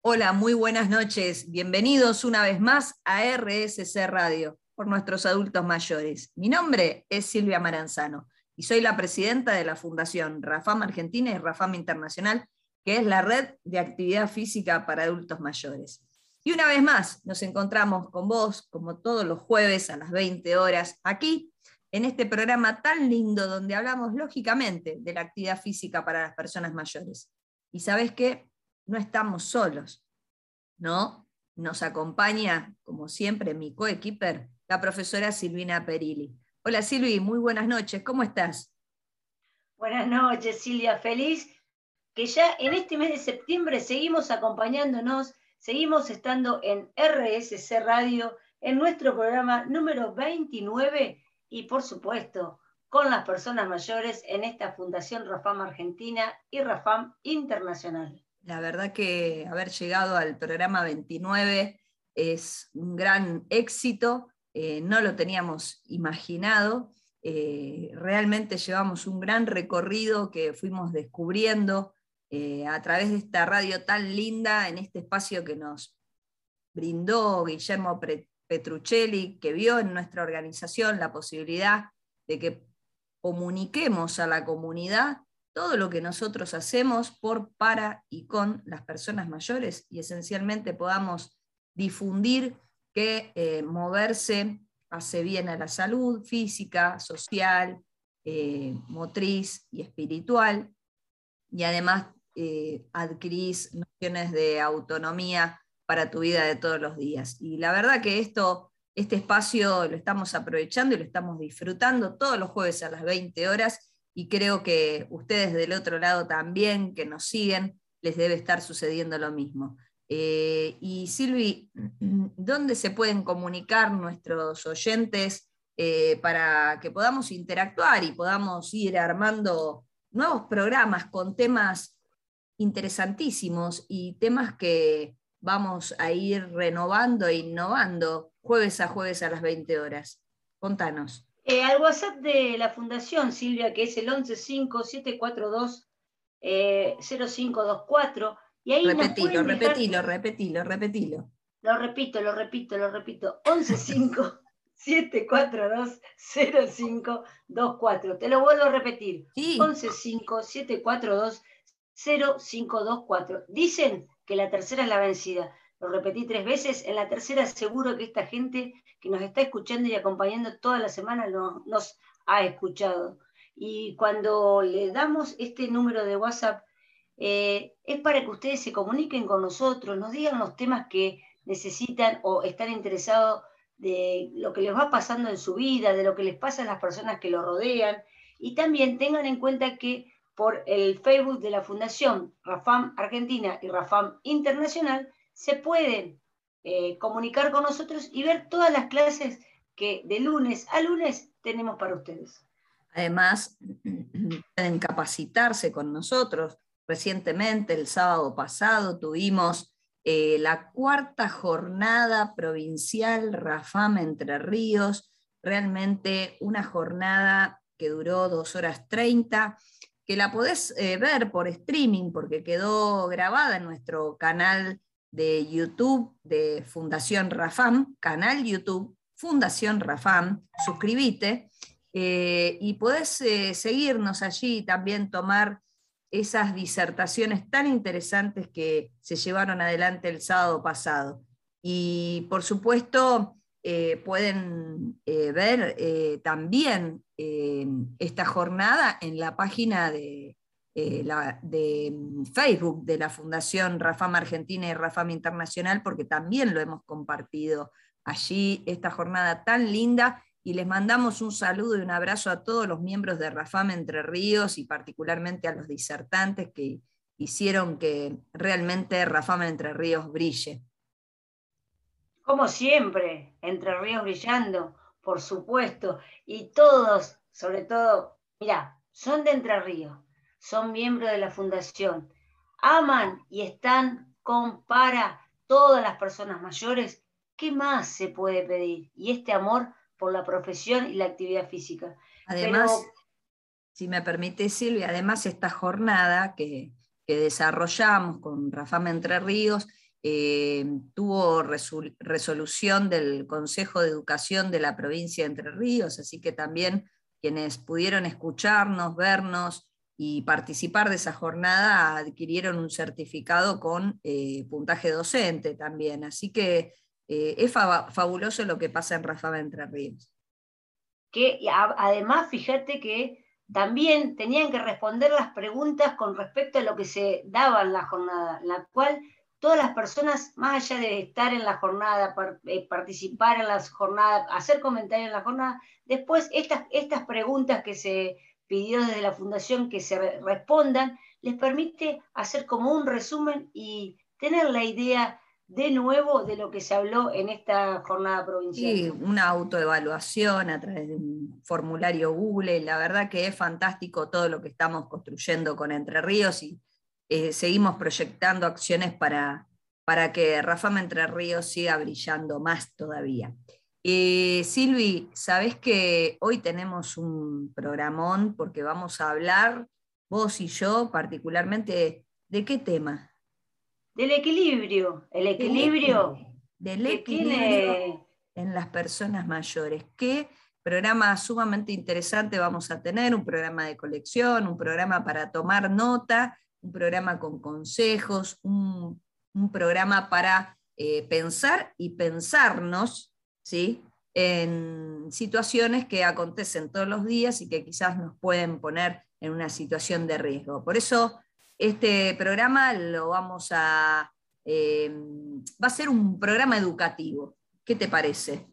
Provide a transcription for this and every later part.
Hola, muy buenas noches. Bienvenidos una vez más a RSC Radio por nuestros adultos mayores. Mi nombre es Silvia Maranzano y soy la presidenta de la Fundación Rafam Argentina y Rafam Internacional, que es la red de actividad física para adultos mayores. Y una vez más nos encontramos con vos, como todos los jueves a las 20 horas, aquí en este programa tan lindo donde hablamos lógicamente de la actividad física para las personas mayores. Y sabes qué, no estamos solos, ¿no? Nos acompaña, como siempre, mi coequiper, la profesora Silvina Perilli. Hola Silvi, muy buenas noches, ¿cómo estás? Buenas noches, Silvia, feliz que ya en este mes de septiembre seguimos acompañándonos, seguimos estando en RSC Radio, en nuestro programa número 29 y por supuesto con las personas mayores en esta Fundación Rafam Argentina y Rafam Internacional. La verdad que haber llegado al programa 29 es un gran éxito eh, no lo teníamos imaginado. Eh, realmente llevamos un gran recorrido que fuimos descubriendo eh, a través de esta radio tan linda, en este espacio que nos brindó Guillermo Petruccelli, que vio en nuestra organización la posibilidad de que comuniquemos a la comunidad todo lo que nosotros hacemos por, para y con las personas mayores y esencialmente podamos difundir que eh, moverse hace bien a la salud física, social, eh, motriz y espiritual, y además eh, adquirís nociones de autonomía para tu vida de todos los días. Y la verdad que esto, este espacio lo estamos aprovechando y lo estamos disfrutando todos los jueves a las 20 horas, y creo que ustedes del otro lado también, que nos siguen, les debe estar sucediendo lo mismo. Eh, y Silvi, ¿dónde se pueden comunicar nuestros oyentes eh, para que podamos interactuar y podamos ir armando nuevos programas con temas interesantísimos y temas que vamos a ir renovando e innovando jueves a jueves a las 20 horas? Contanos. Eh, al WhatsApp de la Fundación, Silvia, que es el 115-742-0524 repetilo, repetilo, repetilo, repetilo. Lo repito, lo repito, lo repito. 115 742 0524. Te lo vuelvo a repetir. Sí. 115 742 0524. Dicen que la tercera es la vencida. Lo repetí tres veces. En la tercera seguro que esta gente que nos está escuchando y acompañando toda la semana nos ha escuchado. Y cuando le damos este número de WhatsApp eh, es para que ustedes se comuniquen con nosotros, nos digan los temas que necesitan o están interesados de lo que les va pasando en su vida, de lo que les pasa a las personas que lo rodean. Y también tengan en cuenta que por el Facebook de la Fundación Rafam Argentina y Rafam Internacional se pueden eh, comunicar con nosotros y ver todas las clases que de lunes a lunes tenemos para ustedes. Además, pueden capacitarse con nosotros. Recientemente, el sábado pasado, tuvimos eh, la cuarta jornada provincial Rafam Entre Ríos, realmente una jornada que duró dos horas treinta, que la podés eh, ver por streaming porque quedó grabada en nuestro canal de YouTube de Fundación Rafam, canal YouTube Fundación Rafam, suscríbete eh, y podés seguirnos allí y también tomar esas disertaciones tan interesantes que se llevaron adelante el sábado pasado. Y por supuesto, eh, pueden eh, ver eh, también esta jornada en la página de, de, Facebook de la Fundación Rafam Argentina y Rafam Internacional, porque también lo hemos compartido allí, esta jornada tan linda y les mandamos un saludo y un abrazo a todos los miembros de Rafam Entre Ríos y particularmente a los disertantes que hicieron que realmente Rafam Entre Ríos brille. Como siempre, Entre Ríos brillando, por supuesto, y todos, sobre todo, mira, son de Entre Ríos, son miembros de la fundación, aman y están con para todas las personas mayores, ¿qué más se puede pedir? Y este amor por la profesión y la actividad física. Además, si me permite Silvia, además esta jornada que, que desarrollamos con Rafama Entre Ríos eh, tuvo resolución del Consejo de Educación de la provincia de Entre Ríos, así que también quienes pudieron escucharnos, vernos y participar de esa jornada adquirieron un certificado con eh, puntaje docente también. Así que eh, es fabuloso lo que pasa en Rafa Entre Ríos. Que además, fíjate que también tenían que responder las preguntas con respecto a lo que se daba en la jornada, la cual todas las personas, más allá de estar en la jornada, eh, participar en las jornadas, hacer comentarios en la jornada, después estas, estas preguntas que se pidió desde la fundación que se respondan, les permite hacer como un resumen y tener la idea de nuevo de lo que se habló en esta jornada provincial. Sí, una autoevaluación a través de un formulario Google. La verdad que es fantástico todo lo que estamos construyendo con Entre Ríos y eh, seguimos proyectando acciones para, para que Rafa Entre Ríos siga brillando más todavía. Eh, Silvi, sabes que hoy tenemos un programón porque vamos a hablar, vos y yo particularmente, ¿de qué tema? Del equilibrio. El equilibrio. Del equilibrio en las personas mayores. Qué programa sumamente interesante vamos a tener, un programa de colección, un programa para tomar nota un programa con consejos, un, programa para eh, pensar y pensarnos ¿sí? en situaciones que acontecen todos los días y que quizás nos pueden poner en una situación de riesgo. Por eso este programa lo vamos a... Eh, va a ser un programa educativo. ¿Qué te parece?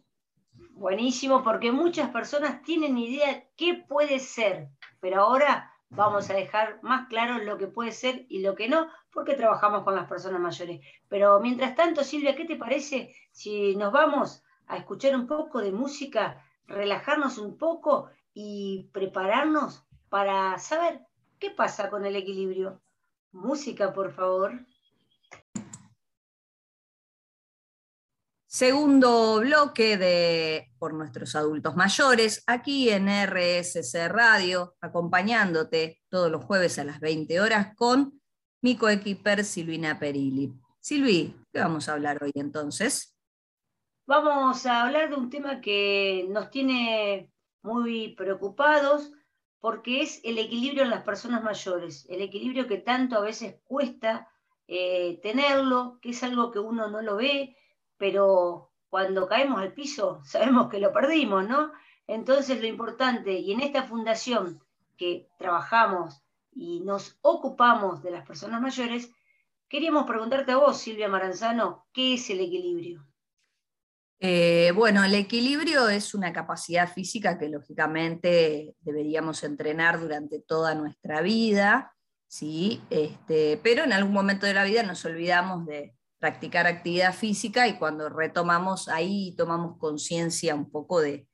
Buenísimo, porque muchas personas tienen idea qué puede ser, pero ahora vamos a dejar más claro lo que puede ser y lo que no, porque trabajamos con las personas mayores. Pero mientras tanto, Silvia, ¿qué te parece si nos vamos a escuchar un poco de música, relajarnos un poco y prepararnos para saber qué pasa con el equilibrio? Música, por favor. Segundo bloque de Por nuestros adultos mayores, aquí en RSC Radio, acompañándote todos los jueves a las 20 horas con mi coequiper Silvina Perilli. Silvi, ¿qué vamos a hablar hoy entonces? Vamos a hablar de un tema que nos tiene muy preocupados porque es el equilibrio en las personas mayores, el equilibrio que tanto a veces cuesta eh, tenerlo, que es algo que uno no lo ve, pero cuando caemos al piso sabemos que lo perdimos, ¿no? Entonces lo importante, y en esta fundación que trabajamos y nos ocupamos de las personas mayores, queríamos preguntarte a vos, Silvia Maranzano, ¿qué es el equilibrio? Eh, bueno, el equilibrio es una capacidad física que lógicamente deberíamos entrenar durante toda nuestra vida, ¿sí? Este, pero en algún momento de la vida nos olvidamos de, practicar actividad física y cuando retomamos ahí tomamos conciencia un poco de,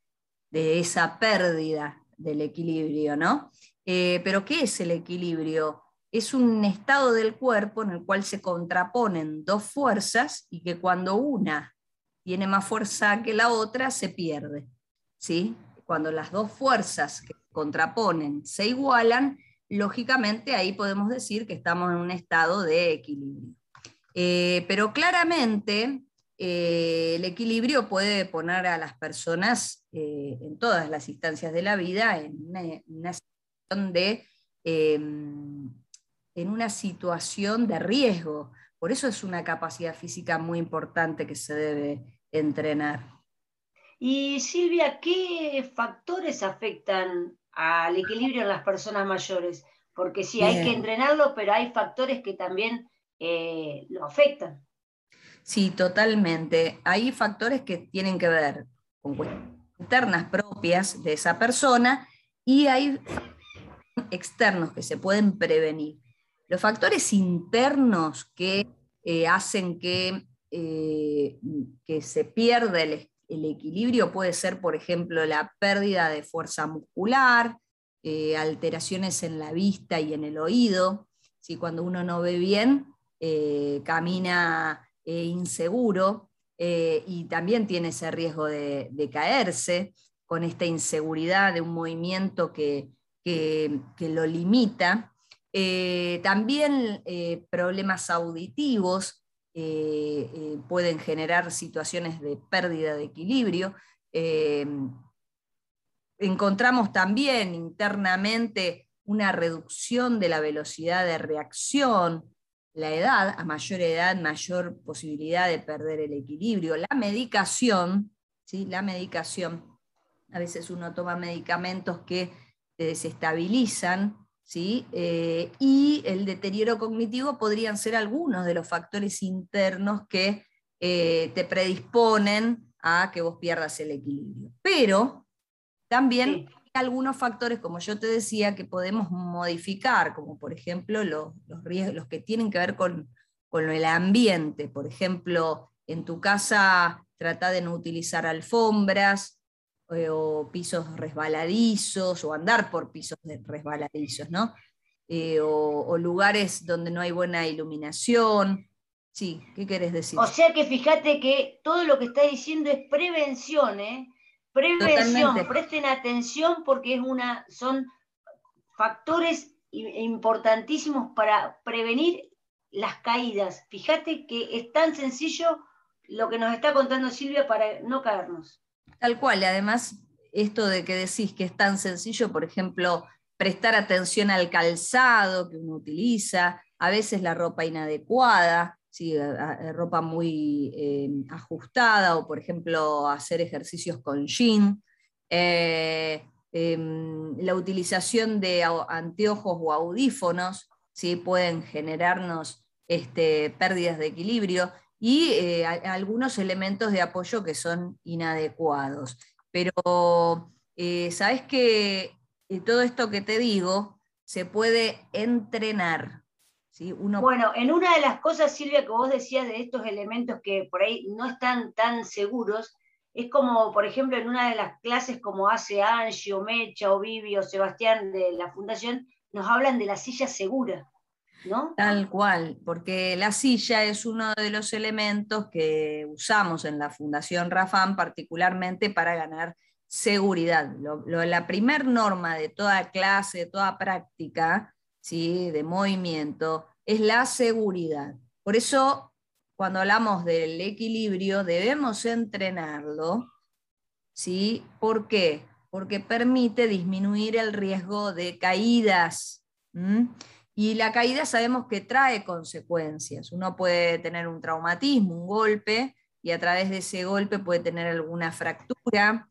esa pérdida del equilibrio, ¿no? Eh, pero ¿qué es el equilibrio? Es un estado del cuerpo en el cual se contraponen dos fuerzas y que cuando una tiene más fuerza que la otra se pierde. ¿sí? Cuando las dos fuerzas que contraponen se igualan, lógicamente ahí podemos decir que estamos en un estado de equilibrio. Eh, pero claramente eh, el equilibrio puede poner a las personas eh, en todas las instancias de la vida en una, situación de, em, en una situación de riesgo. Por eso es una capacidad física muy importante que se debe entrenar. Y Silvia, ¿qué factores afectan al equilibrio en las personas mayores? Porque sí, hay que entrenarlo, pero hay factores que también eh, lo afectan. Sí, totalmente. Hay factores que tienen que ver con cuestiones internas propias de esa persona y hay externos que se pueden prevenir. Los factores internos que eh, hacen que, eh, que, se pierda el, equilibrio puede ser, por ejemplo, la pérdida de fuerza muscular, alteraciones en la vista y en el oído. Si Cuando uno no ve bien, eh, camina eh, inseguro eh, y también tiene ese riesgo de, caerse con esta inseguridad de un movimiento que, lo limita. También problemas auditivos pueden generar situaciones de pérdida de equilibrio. encontramos también internamente una reducción de la velocidad de reacción, la edad, a mayor edad, mayor posibilidad de perder el equilibrio. La medicación, ¿sí? la medicación, a veces uno toma medicamentos que te desestabilizan, ¿sí? Eh, y el deterioro cognitivo podrían ser algunos de los factores internos que eh, te predisponen a que vos pierdas el equilibrio. Pero también algunos factores, como yo te decía, que podemos modificar, como por ejemplo los, riesgos, los que tienen que ver con, el ambiente. Por ejemplo, en tu casa trata de no utilizar alfombras eh, o pisos resbaladizos o andar por pisos resbaladizos, ¿no? Eh, o, lugares donde no hay buena iluminación. Sí, ¿qué querés decir? O sea que fíjate que todo lo que está diciendo es prevención, ¿eh? Prevención, presten atención porque es una, son factores importantísimos para prevenir las caídas. Fíjate que es tan sencillo lo que nos está contando Silvia para no caernos. Tal cual, y además esto de que decís que es tan sencillo, por ejemplo, prestar atención al calzado que uno utiliza, a veces la ropa inadecuada, ¿sí? ropa muy eh, ajustada o, por ejemplo, hacer ejercicios con jean. Eh, em, la utilización de anteojos o audífonos ¿sí? pueden generarnos este, pérdidas de equilibrio y eh, algunos elementos de apoyo que son inadecuados. Pero sabes que todo esto que te digo se puede entrenar. Bueno, en una de las cosas, Silvia, que vos decías de estos elementos que por ahí no están tan seguros, es como, por ejemplo, en una de las clases como hace Angie o Mecha o Vivi o Sebastián de la Fundación, nos hablan de la silla segura. ¿No? Tal cual, porque la silla es uno de los elementos que usamos en la Fundación Rafán particularmente para ganar seguridad. la primer norma de toda clase, de toda práctica ¿sí? de movimiento, es la seguridad. Por eso, cuando hablamos del equilibrio, debemos entrenarlo. ¿sí? ¿Por qué? Porque permite disminuir el riesgo de caídas. Y la caída sabemos que trae consecuencias. Uno puede tener un traumatismo, un golpe, y a través de ese golpe puede tener alguna fractura,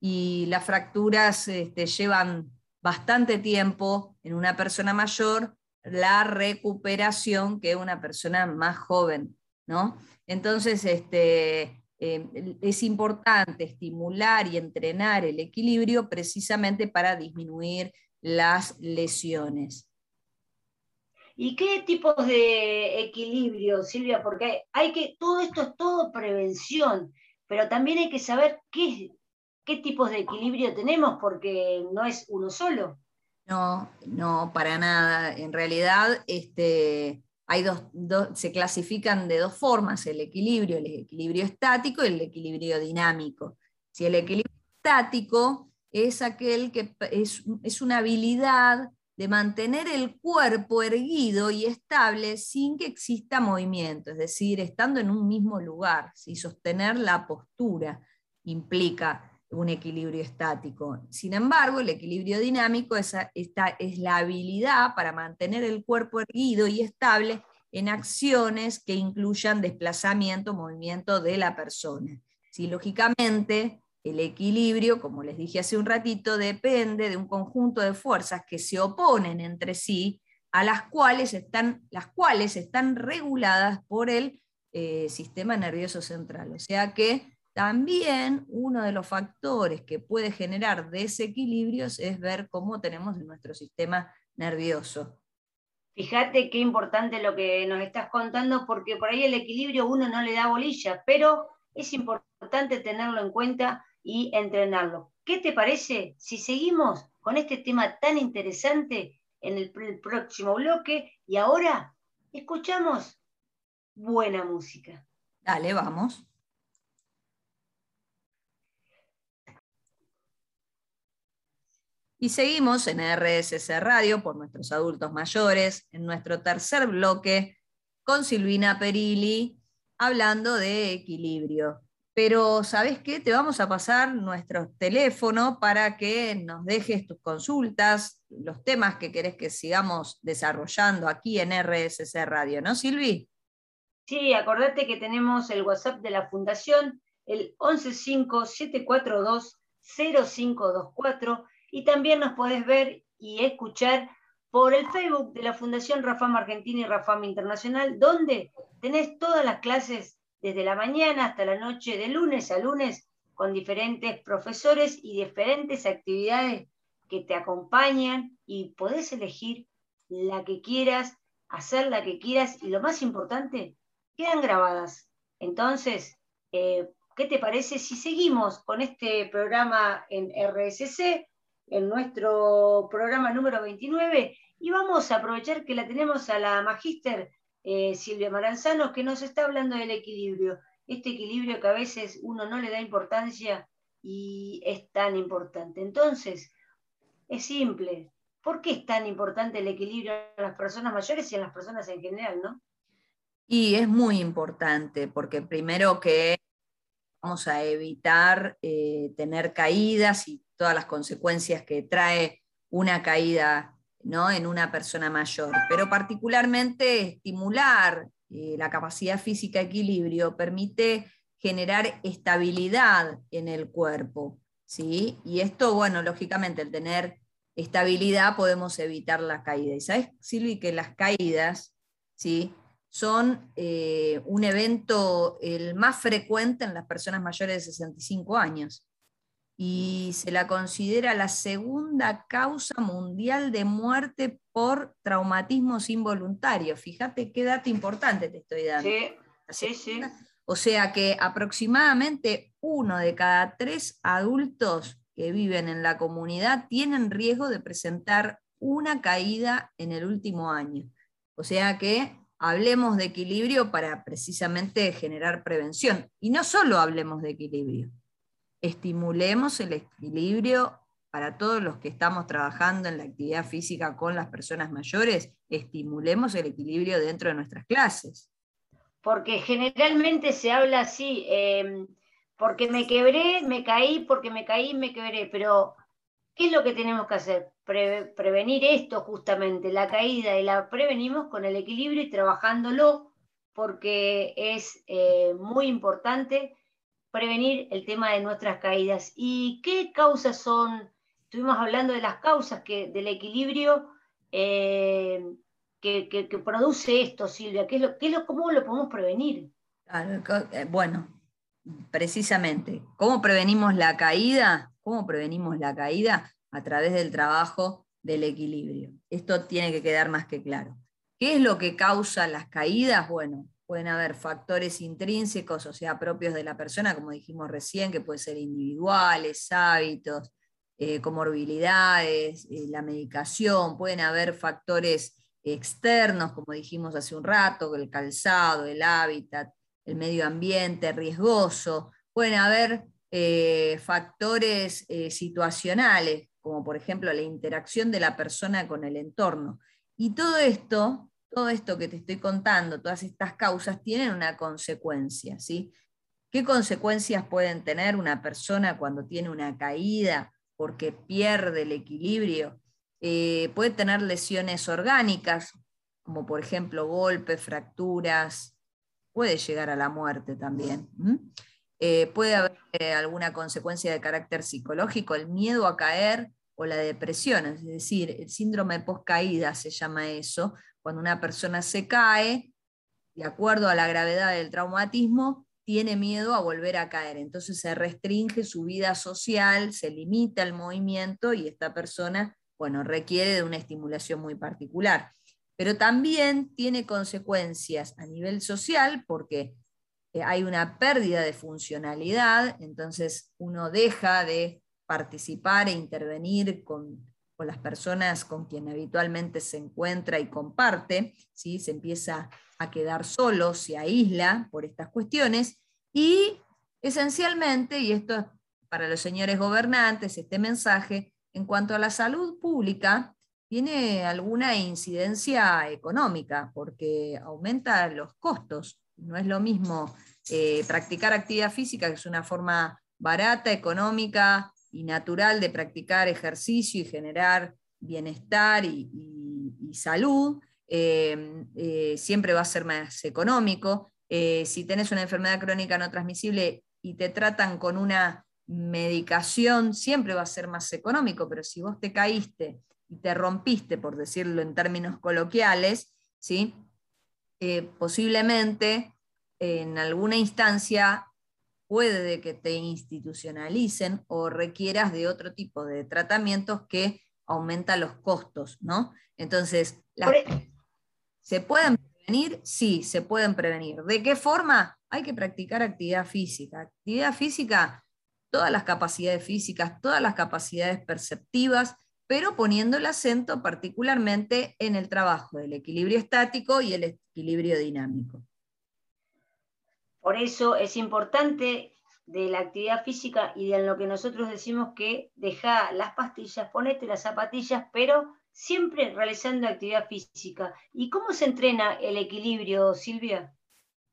y las fracturas este, llevan bastante tiempo en una persona mayor la recuperación que una persona más joven, ¿no? Entonces, este, eh, es importante estimular y entrenar el equilibrio precisamente para disminuir las lesiones. ¿Y qué tipos de equilibrio, Silvia? Porque hay que, todo esto es todo prevención, pero también hay que saber qué, qué tipos de equilibrio tenemos, porque no es uno solo. No, no, para nada. En realidad, este, hay dos, se clasifican de dos formas el equilibrio, el equilibrio estático y el equilibrio dinámico. Si el equilibrio estático es aquel que es, es una habilidad de mantener el cuerpo erguido y estable sin que exista movimiento, es decir, estando en un mismo lugar, si sostener la postura implica un equilibrio estático. Sin embargo, el equilibrio dinámico es, la habilidad para mantener el cuerpo erguido y estable en acciones que incluyan desplazamiento, movimiento de la persona. Si lógicamente el equilibrio, como les dije hace un ratito, depende de un conjunto de fuerzas que se oponen entre sí, a las cuales están, las cuales están reguladas por el eh, sistema nervioso central. O sea que también uno de los factores que puede generar desequilibrios es ver cómo tenemos nuestro sistema nervioso. Fíjate qué importante lo que nos estás contando, porque por ahí el equilibrio uno no le da bolilla, pero es importante tenerlo en cuenta y entrenarlo. ¿Qué te parece si seguimos con este tema tan interesante en el próximo bloque? Y ahora escuchamos buena música. Dale, vamos. Y seguimos en RSC Radio por nuestros adultos mayores, en nuestro tercer bloque, con Silvina Perilli, hablando de equilibrio. Pero, ¿sabes qué? Te vamos a pasar nuestro teléfono para que nos dejes tus consultas, los temas que querés que sigamos desarrollando aquí en RSC Radio, ¿no, Silvi? Sí, acordate que tenemos el WhatsApp de la Fundación, el 115-742-0524, y también nos podés ver y escuchar por el Facebook de la Fundación Rafam Argentina y Rafam Internacional, donde tenés todas las clases desde la mañana hasta la noche, de lunes a lunes, con diferentes profesores y diferentes actividades que te acompañan y podés elegir la que quieras, hacer la que quieras y lo más importante, quedan grabadas. Entonces, eh, ¿qué te parece si seguimos con este programa en RSC, en nuestro programa número 29? Y vamos a aprovechar que la tenemos a la magíster eh, Silvia Maranzano, que nos está hablando del equilibrio. Este equilibrio que a veces uno no le da importancia y es tan importante. Entonces, es simple. ¿Por qué es tan importante el equilibrio en las personas mayores y en las personas en general, no? Y es muy importante, porque primero que vamos a evitar eh, tener caídas y todas las consecuencias que trae una caída en una persona mayor, pero particularmente estimular eh, la capacidad física equilibrio permite generar estabilidad en el cuerpo. ¿sí? Y esto, bueno, lógicamente, al tener estabilidad podemos evitar la caída. Y sabes, Silvi, que las caídas ¿sí? son eh, un evento el más frecuente en las personas mayores de 65 años y se la considera la segunda causa mundial de muerte por traumatismos involuntarios. Fíjate qué dato importante te estoy dando. Sí, sí, O sea que aproximadamente uno de cada tres adultos que viven en la comunidad tienen riesgo de presentar una caída en el último año. O sea que hablemos de equilibrio para precisamente generar prevención. Y no solo hablemos de equilibrio, estimulemos el equilibrio para todos los que estamos trabajando en la actividad física con las personas mayores, estimulemos el equilibrio dentro de nuestras clases. Porque generalmente se habla así, em, porque me quebré, me caí, porque me caí, me quebré, pero ¿qué es lo que tenemos que hacer? prevenir esto justamente, la caída, y la prevenimos con el equilibrio y trabajándolo, porque es eh, muy importante prevenir el tema de nuestras caídas. ¿Y qué causas son? Estuvimos hablando de las causas que, del equilibrio eh, que, produce esto, Silvia. ¿Qué es lo, qué lo, ¿Cómo lo podemos prevenir? Eh, bueno, precisamente, ¿cómo prevenimos la caída? ¿Cómo prevenimos la caída? A través del trabajo del equilibrio. Esto tiene que quedar más que claro. ¿Qué es lo que causa las caídas? Bueno, pueden haber factores intrínsecos, o sea, propios de la persona, como dijimos recién, que pueden ser individuales, hábitos, eh, comorbilidades, eh, la medicación, pueden haber factores externos, como dijimos hace un rato, el calzado, el hábitat, el medio ambiente riesgoso, pueden haber eh, factores situacionales, como por ejemplo la interacción de la persona con el entorno. Y todo esto todo esto que te estoy contando, todas estas causas, tienen una consecuencia, ¿sí? ¿Qué consecuencias pueden tener una persona cuando tiene una caída porque pierde el equilibrio? Eh, puede tener lesiones orgánicas, como por ejemplo golpes, fracturas, puede llegar a la muerte también. Eh, puede haber eh, alguna consecuencia de carácter psicológico, el miedo a caer o la depresión, es decir, el síndrome post-caída se llama eso, cuando una persona se cae, de acuerdo a la gravedad del traumatismo, tiene miedo a volver a caer. Entonces se restringe su vida social, se limita el movimiento y esta persona, bueno, requiere de una estimulación muy particular. Pero también tiene consecuencias a nivel social porque eh, hay una pérdida de funcionalidad, entonces uno deja de participar e intervenir con con las personas con quien habitualmente se encuentra y comparte, ¿sí? se empieza a quedar solo, se aísla por estas cuestiones y esencialmente, y esto es para los señores gobernantes, este mensaje, En cuanto a la salud pública, tiene alguna incidencia económica, porque aumenta los costos. No es lo mismo eh, practicar actividad física, que es una forma barata, económica y natural de practicar ejercicio y generar bienestar y, salud, eh, eh, siempre va a ser más económico. si tenés una enfermedad crónica no transmisible y te tratan con una medicación, siempre va a ser más económico, pero si vos te caíste y te rompiste, por decirlo en términos coloquiales, ¿sí? posiblemente en alguna instancia puede que te institucionalicen o requieras de otro tipo de tratamientos que aumenta los costos, ¿no? Entonces, e- ¿se pueden prevenir? Sí, se pueden prevenir. ¿De qué forma? Hay que practicar actividad física. Actividad física, todas las capacidades físicas, todas las capacidades perceptivas, pero poniendo el acento particularmente en el trabajo del equilibrio estático y el equilibrio dinámico. Por eso es importante de la actividad física y de lo que nosotros decimos que deja las pastillas, ponete las zapatillas, pero siempre realizando actividad física. ¿Y cómo se entrena el equilibrio, Silvia?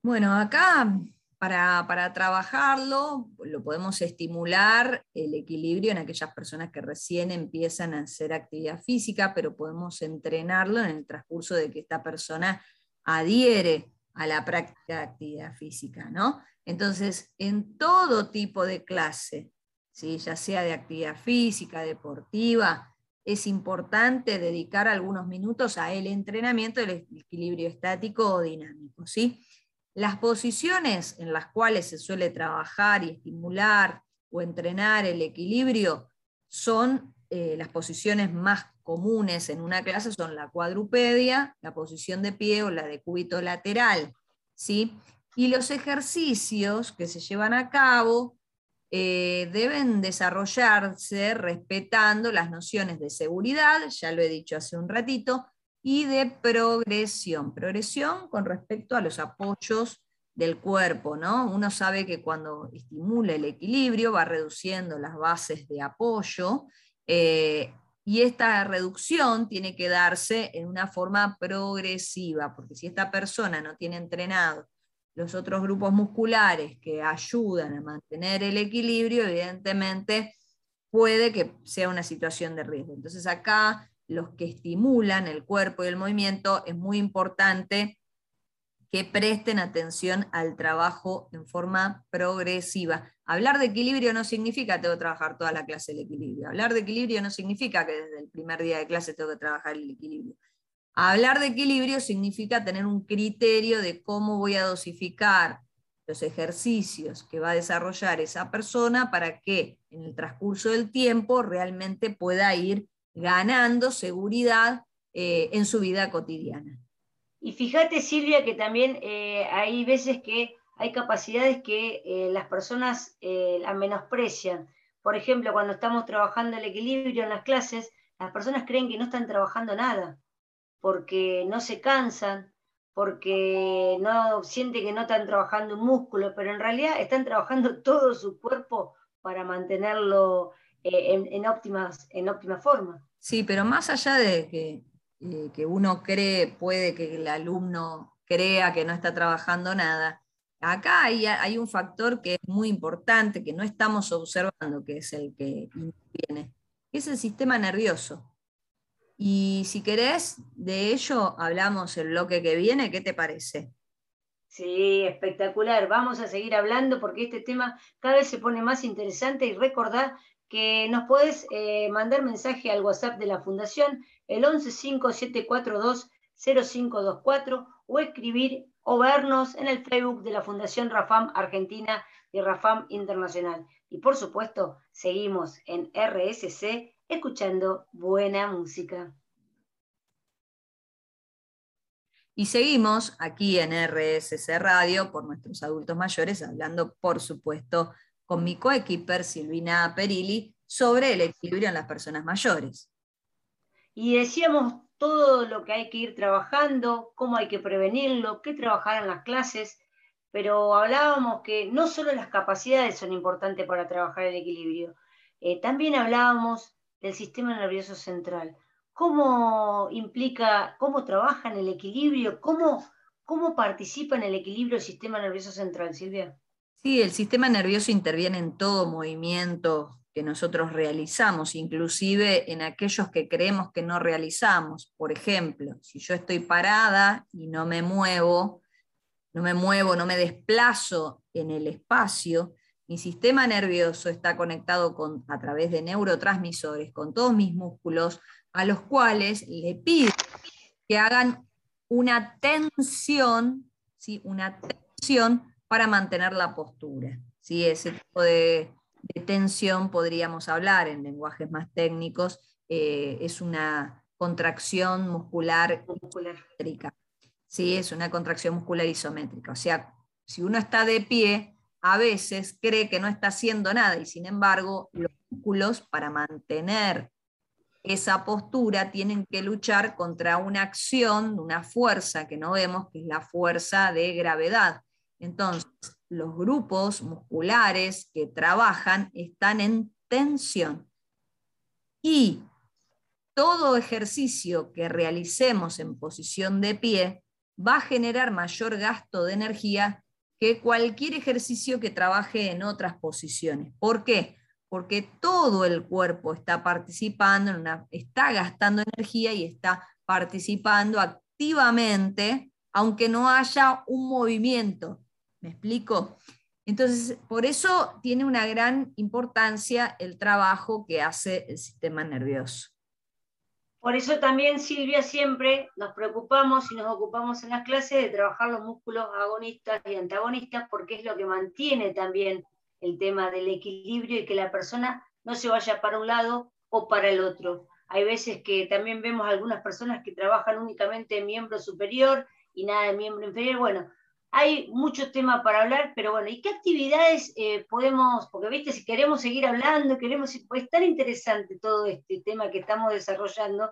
Bueno, acá para, para, trabajarlo lo podemos estimular el equilibrio en aquellas personas que recién empiezan a hacer actividad física, pero podemos entrenarlo en el transcurso de que esta persona adhiere a la práctica de actividad física, ¿no? Entonces, en todo tipo de clase, ¿sí? ya sea de actividad física, deportiva, es importante dedicar algunos minutos a el entrenamiento del equilibrio estático o dinámico. ¿sí? Las posiciones en las cuales se suele trabajar y estimular o entrenar el equilibrio son eh, las posiciones más comunes en una clase son la cuadrupedia, la posición de pie o la de cúbito lateral. ¿sí? Y los ejercicios que se llevan a cabo eh, deben desarrollarse respetando las nociones de seguridad, ya lo he dicho hace un ratito, y de progresión. Progresión con respecto a los apoyos del cuerpo, ¿no? Uno sabe que cuando estimula el equilibrio va reduciendo las bases de apoyo eh, y esta reducción tiene que darse en una forma progresiva, porque si esta persona no tiene entrenado los otros grupos musculares que ayudan a mantener el equilibrio, evidentemente puede que sea una situación de riesgo. Entonces acá los que estimulan el cuerpo y el movimiento es muy importante que presten atención al trabajo en forma progresiva. Hablar de equilibrio no significa tengo que trabajar toda la clase el equilibrio. Hablar de equilibrio no significa que desde el primer día de clase tengo que trabajar el equilibrio. Hablar de equilibrio significa tener un criterio de cómo voy a dosificar los ejercicios que va a desarrollar esa persona para que en el transcurso del tiempo realmente pueda ir ganando seguridad eh, en su vida cotidiana. Y fíjate, Silvia, que también eh, hay veces que hay capacidades que eh, las personas eh, la menosprecian. Por ejemplo, cuando estamos trabajando el equilibrio en las clases, las personas creen que no están trabajando nada, porque no se cansan, porque no sienten que no están trabajando un músculo, pero en realidad están trabajando todo su cuerpo para mantenerlo en, en, óptimas, en óptima forma. Sí, pero más allá de que eh, que uno cree, puede que el alumno crea que no está trabajando nada. Acá hay, un factor que es muy importante, que no estamos observando, que es el que interviene, que es el sistema nervioso. Y si querés, de ello hablamos el bloque que viene, ¿qué te parece? Sí, espectacular. Vamos a seguir hablando porque este tema cada vez se pone más interesante y recordar que nos puedes eh, mandar mensaje al WhatsApp de la Fundación, el 1157420524, o escribir o vernos en el Facebook de la Fundación Rafam Argentina y Rafam Internacional. Y por supuesto, seguimos en RSC escuchando buena música. Y seguimos aquí en RSC Radio por nuestros adultos mayores, hablando, por supuesto, con mi coequiper Silvina Perilli sobre el equilibrio en las personas mayores. Y decíamos todo lo que hay que ir trabajando, cómo hay que prevenirlo, qué trabajar en las clases, pero hablábamos que no solo las capacidades son importantes para trabajar el equilibrio, eh, también hablábamos del sistema nervioso central. ¿Cómo implica, cómo trabaja en el equilibrio? ¿Cómo, cómo participa en el equilibrio del sistema nervioso central, Silvia? Sí, el sistema nervioso interviene en todo movimiento que nosotros realizamos, inclusive en aquellos que creemos que no realizamos. Por ejemplo, si yo estoy parada y no me muevo, no me muevo, no me desplazo en el espacio, mi sistema nervioso está conectado con, a través de neurotransmisores con todos mis músculos, a los cuales le pido que hagan una tensión, ¿sí? una tensión para mantener la postura. ¿sí? Ese tipo de, tensión podríamos hablar en lenguajes más técnicos, eh, es una contracción muscular, muscular. ¿sí? es una contracción muscular isométrica. O sea, si uno está de pie, a veces cree que no está haciendo nada y sin embargo los músculos para mantener esa postura tienen que luchar contra una acción, una fuerza que no vemos, que es la fuerza de gravedad. Entonces, los grupos musculares que trabajan están en tensión. Y todo ejercicio que realicemos en posición de pie va a generar mayor gasto de energía que cualquier ejercicio que trabaje en otras posiciones. ¿Por qué? Porque todo el cuerpo está participando, está gastando energía y está participando activamente, aunque no haya un movimiento. ¿Me explico? Entonces, por eso tiene una gran importancia el trabajo que hace el sistema nervioso. Por eso también, Silvia, siempre nos preocupamos y nos ocupamos en las clases de trabajar los músculos agonistas y antagonistas, porque es lo que mantiene también el tema del equilibrio y que la persona no se vaya para un lado o para el otro. Hay veces que también vemos algunas personas que trabajan únicamente en miembro superior y nada de miembro inferior. Bueno, hay mucho tema para hablar, pero bueno, ¿y qué actividades eh, podemos, porque viste, si queremos seguir hablando, queremos, pues tan interesante todo este tema que estamos desarrollando,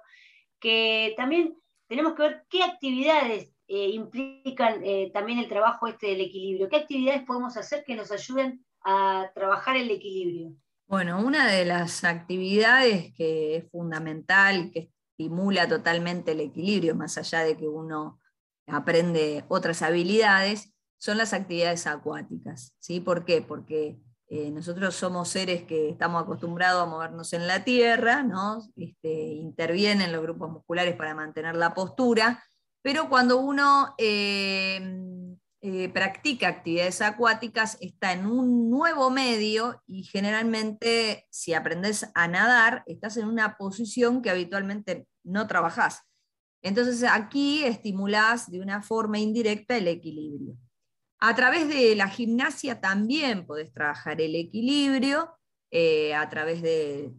que también tenemos que ver qué actividades eh, implican eh, también el trabajo este del equilibrio, qué actividades podemos hacer que nos ayuden a trabajar el equilibrio. Bueno, una de las actividades que es fundamental, que estimula totalmente el equilibrio, más allá de que uno aprende otras habilidades, son las actividades acuáticas. ¿sí? ¿Por qué? Porque eh, nosotros somos seres que estamos acostumbrados a movernos en la tierra, ¿no? Este, intervienen los grupos musculares para mantener la postura, pero cuando uno eh, eh, practica actividades acuáticas está en un nuevo medio y generalmente si aprendes a nadar estás en una posición que habitualmente no trabajás. Entonces aquí estimulás de una forma indirecta el equilibrio. A través de la gimnasia también podés trabajar el equilibrio, eh, a través de,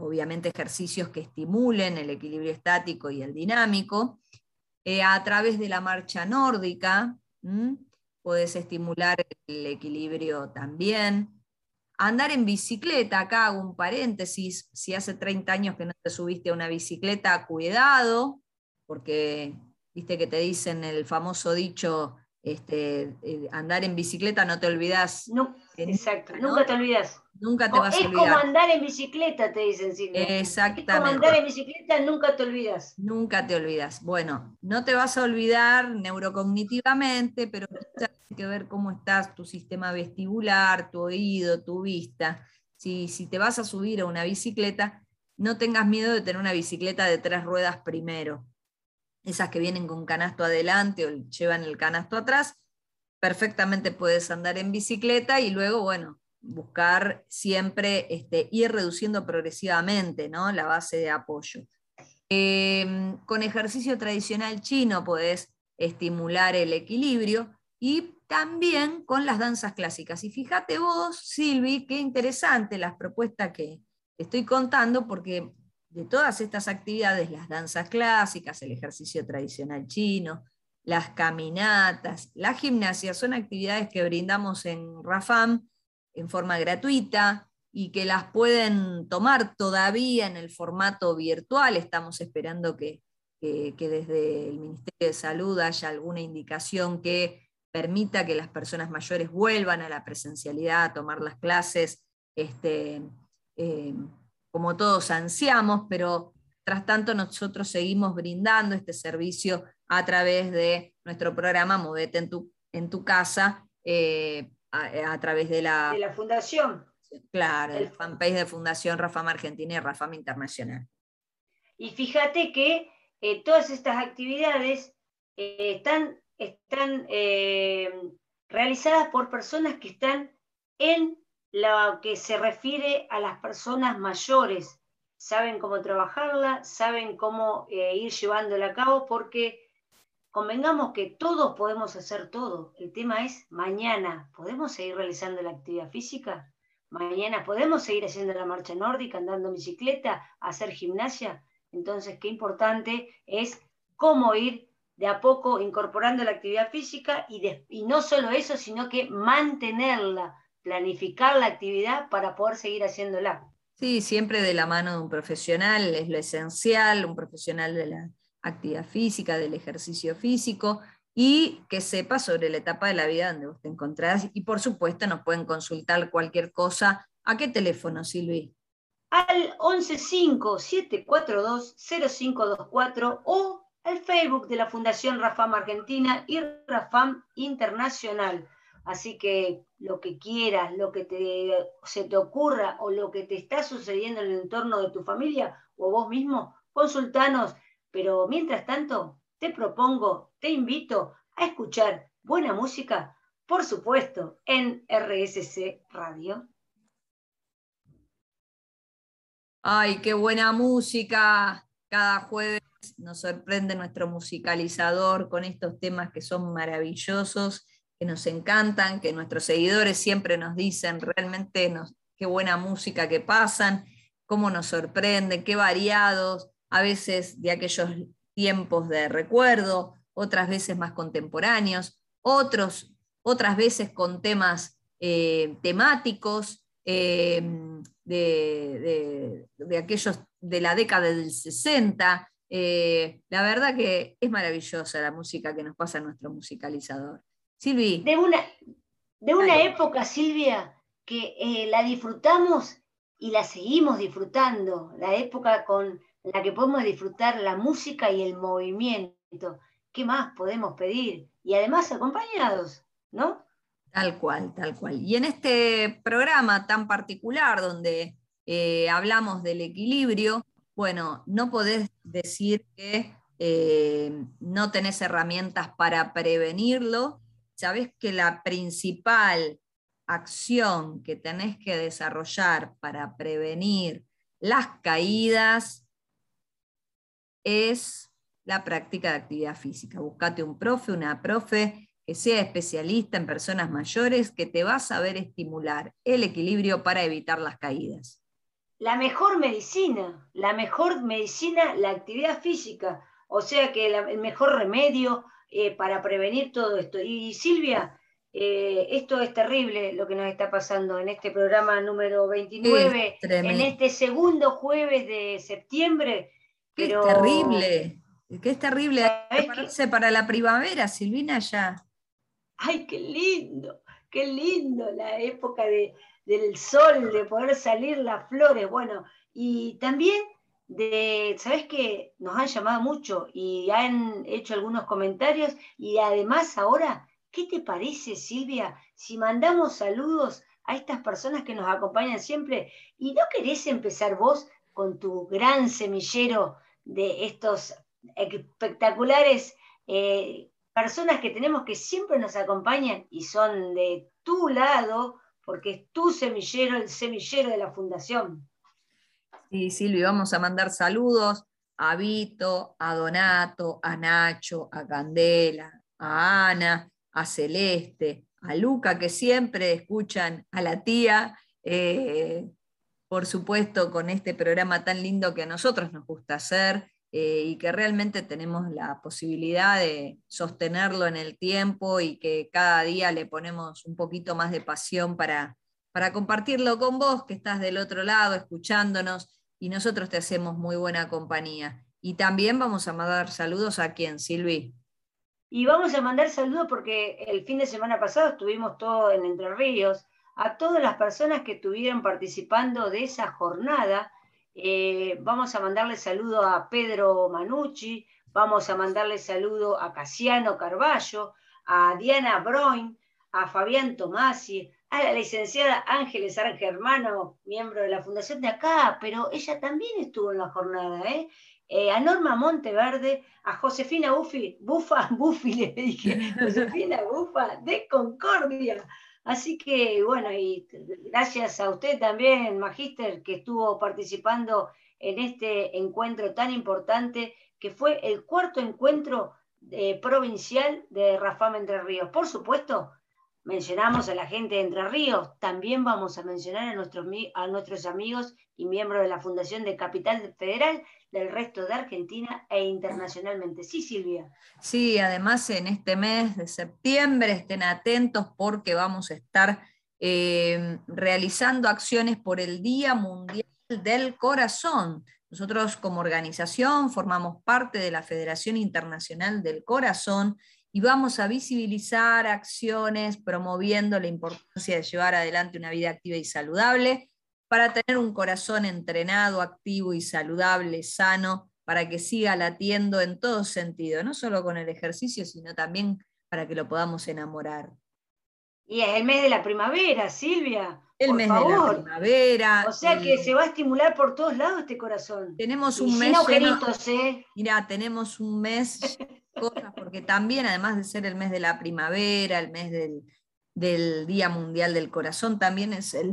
obviamente, ejercicios que estimulen el equilibrio estático y el dinámico. Eh, a través de la marcha nórdica, podés estimular el equilibrio también. Andar en bicicleta, acá hago un paréntesis, si hace 30 años que no te subiste a una bicicleta, cuidado, porque viste que te dicen el famoso dicho, este, eh, andar en bicicleta no te olvidas. No, exacto, nunca te olvidas. Nunca te vas a olvidar. Es como andar en bicicleta, te dicen. Exactamente. Es como andar en bicicleta, nunca te olvidas. Nunca te olvidas. Bueno, no te vas a olvidar neurocognitivamente, pero tienes que ver cómo estás tu sistema vestibular, tu oído, tu vista. Si, si te vas a subir a una bicicleta, no tengas miedo de tener una bicicleta de tres ruedas primero esas que vienen con canasto adelante o llevan el canasto atrás, perfectamente puedes andar en bicicleta y luego, bueno, buscar siempre este, ir reduciendo progresivamente ¿no? la base de apoyo. Em, con ejercicio tradicional chino podés estimular el equilibrio y también con las danzas clásicas. Y fíjate vos, Silvi, qué interesante las propuestas que estoy contando, porque de todas estas actividades, las danzas clásicas, el ejercicio tradicional chino, las caminatas, la gimnasia, son actividades que brindamos en RAFAM en forma gratuita y que las pueden tomar todavía en el formato virtual. Estamos esperando que, desde el Ministerio de Salud haya alguna indicación que permita que las personas mayores vuelvan a la presencialidad, a tomar las clases este, eh, como todos ansiamos, pero tras tanto nosotros seguimos brindando este servicio a través de nuestro programa Movete en tu, en tu casa, eh, a, través de la, de la fundación. Claro, el fanpage de Fundación Rafam Argentina y Rafam Internacional. Y fíjate que eh, todas estas actividades eh, están, están realizadas por personas que están en lo que se refiere a las personas mayores. Saben cómo trabajarla, saben cómo eh, ir llevándola a cabo, porque convengamos que todos podemos hacer todo. El tema es mañana, ¿podemos seguir realizando la actividad física? Mañana podemos seguir haciendo la marcha nórdica, andando bicicleta, hacer gimnasia. Entonces, qué importante es cómo ir de a poco incorporando la actividad física y no solo eso, sino que mantenerla planificar la actividad para poder seguir haciéndola. Sí, siempre de la mano de un profesional es lo esencial, un profesional de la actividad física, del ejercicio físico y que sepa sobre la etapa de la vida donde vos te encontrás. Y por supuesto nos pueden consultar cualquier cosa. ¿A qué teléfono, Silvi? Al 115-742-0524 o al Facebook de la Fundación Rafam Argentina y Rafam Internacional. Así que lo que quieras, lo que te, se te ocurra o lo que te está sucediendo en el entorno de tu familia o vos mismo, consultanos. Pero mientras tanto, te propongo, te invito a escuchar buena música, por supuesto, en RSC Radio. Ay, qué buena música. Cada jueves nos sorprende nuestro musicalizador con estos temas que son maravillosos que nos encantan, que nuestros seguidores siempre nos dicen realmente qué buena música que pasan, cómo nos sorprenden, qué variados, a veces de aquellos tiempos de recuerdo, otras veces más contemporáneos, otros, otras veces con temas eh, temáticos eh, de, aquellos de la década del 60. Eh, la verdad que es maravillosa la música que nos pasa nuestro musicalizador. De una, de una época, Silvia, que eh, la disfrutamos y la seguimos disfrutando, la época con la que podemos disfrutar la música y el movimiento. ¿Qué más podemos pedir? Y además acompañados, ¿no? Tal cual, tal cual. Y en este programa tan particular donde eh, hablamos del equilibrio, bueno, no podés decir que eh, no tenés herramientas para prevenirlo sabes que la principal acción que tenés que desarrollar para prevenir las caídas es la práctica de actividad física. Buscate un profe, una profe que sea especialista en personas mayores que te va a saber estimular el equilibrio para evitar las caídas. La mejor medicina, la mejor medicina, la actividad física. O sea que el mejor remedio, eh, para prevenir todo esto. Y Silvia, eh, esto es terrible lo que nos está pasando en este programa número 29, en este segundo jueves de septiembre. Qué terrible, qué es terrible. Prepararse para la primavera, Silvina, ya. Ay, qué lindo, qué lindo la época del sol, de poder salir las flores. Bueno, y también de, ¿sabes qué? Nos han llamado mucho y han hecho algunos comentarios y además ahora, ¿qué te parece Silvia si mandamos saludos a estas personas que nos acompañan siempre y no querés empezar vos con tu gran semillero de estos espectaculares eh, personas que tenemos que siempre nos acompañan y son de tu lado, porque es tu semillero, el semillero de la fundación. Sí, Silvi, vamos a mandar saludos a Vito, a Donato, a Nacho, a Candela, a Ana, a Celeste, a Luca, que siempre escuchan a la tía, eh, por supuesto, con este programa tan lindo que a nosotros nos gusta hacer eh, y que realmente tenemos la posibilidad de sostenerlo en el tiempo y que cada día le ponemos un poquito más de pasión para, para compartirlo con vos, que estás del otro lado escuchándonos y nosotros te hacemos muy buena compañía. Y también vamos a mandar saludos a quién, Silvi. Y vamos a mandar saludos porque el fin de semana pasado estuvimos todos en Entre Ríos, a todas las personas que estuvieron participando de esa jornada Eh, vamos a mandarle saludo a Pedro Manucci, vamos a mandarle saludo a Casiano Carballo, a Diana Broin, a Fabián Tomasi, a la licenciada Ángeles San Germano, miembro de la fundación de acá, pero ella también estuvo en la jornada, ¿eh? Eh, a Norma Monteverde, a Josefina Bufi, Bufa, Bufi le dije, Josefina Bufa de Concordia. Así que bueno, y gracias a usted también, Magíster, que estuvo participando en este encuentro tan importante, que fue el cuarto encuentro eh, provincial de Rafam Entre Ríos. Por supuesto, mencionamos a la gente de Entre Ríos, también vamos a mencionar a nuestros, amigos y miembros de la Fundación de Capital Federal del resto de Argentina e internacionalmente. Sí, Silvia. Sí, además en este mes de septiembre estén atentos porque vamos a estar eh, realizando acciones por el Día Mundial del Corazón. Nosotros como organización formamos parte de la Federación Internacional del Corazón y vamos a visibilizar acciones promoviendo la importancia de llevar adelante una vida activa y saludable para tener un corazón entrenado, activo y saludable, sano, para que siga latiendo en todo sentido, no solo con el ejercicio, sino también para que lo podamos enamorar. Y es el mes de la primavera, Silvia. El mes de la primavera. O sea que se va a estimular por todos lados este corazón. Tenemos un mes. Sin ¿eh? Mira, tenemos un mes cosas, porque también, además de ser el mes de la primavera, el mes del, del Día Mundial del Corazón, también es el,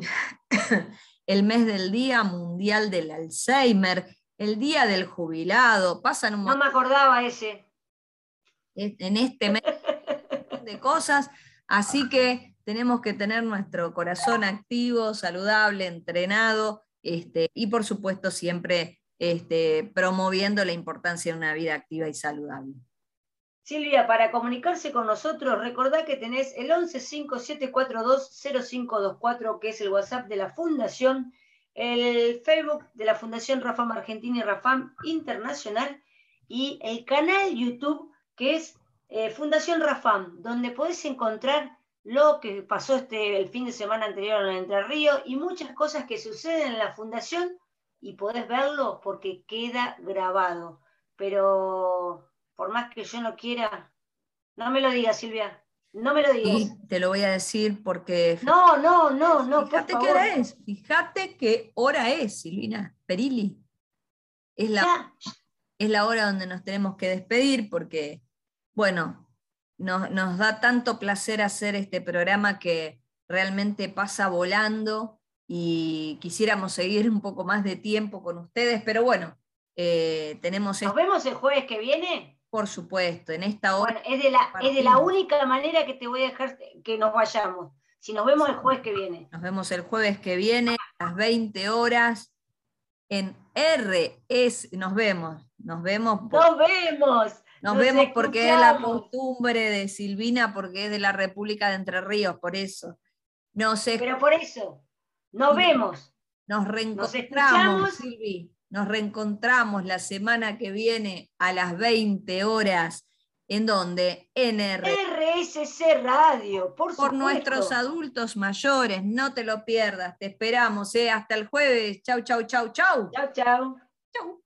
el mes del Día Mundial del Alzheimer, el Día del Jubilado, pasan un No me acordaba ese. En este mes de cosas, así que tenemos que tener nuestro corazón activo, saludable, entrenado, este, y por supuesto siempre este, promoviendo la importancia de una vida activa y saludable. Silvia, para comunicarse con nosotros, recordá que tenés el 1157420524, que es el WhatsApp de la Fundación, el Facebook de la Fundación Rafam Argentina y Rafam Internacional, y el canal YouTube, que es eh, Fundación Rafam, donde podés encontrar lo que pasó este, el fin de semana anterior en Entre Ríos y muchas cosas que suceden en la Fundación, y podés verlo porque queda grabado. Pero por más que yo no quiera. No me lo digas, Silvia. No me lo digas. te lo voy a decir porque. No, no, no, no. Fíjate qué hora es. Fíjate qué hora es, Silvina Perilli. Es la, es la hora donde nos tenemos que despedir porque, bueno, nos, nos da tanto placer hacer este programa que realmente pasa volando y quisiéramos seguir un poco más de tiempo con ustedes, pero bueno, eh, tenemos... ¿Nos vemos el jueves que viene? Por supuesto, en esta hora. es de, la, es de la única manera que te voy a dejar que nos vayamos. Si nos vemos el jueves que viene. Nos vemos el jueves que viene a las 20 horas en RS. Nos vemos. Nos vemos. nos vemos. Nos, vemos porque es la costumbre de Silvina, porque es de la República de Entre Ríos, por eso. No sé. Pero por eso. Nos vemos. Nos reencontramos, Silvi. Nos reencontramos la semana que viene a las 20 horas. ¿En donde En RSC Radio, por, por nuestros adultos mayores. No te lo pierdas. Te esperamos. ¿eh? Hasta el jueves. Chau, chau, chau, chau. Chau, chau. Chau.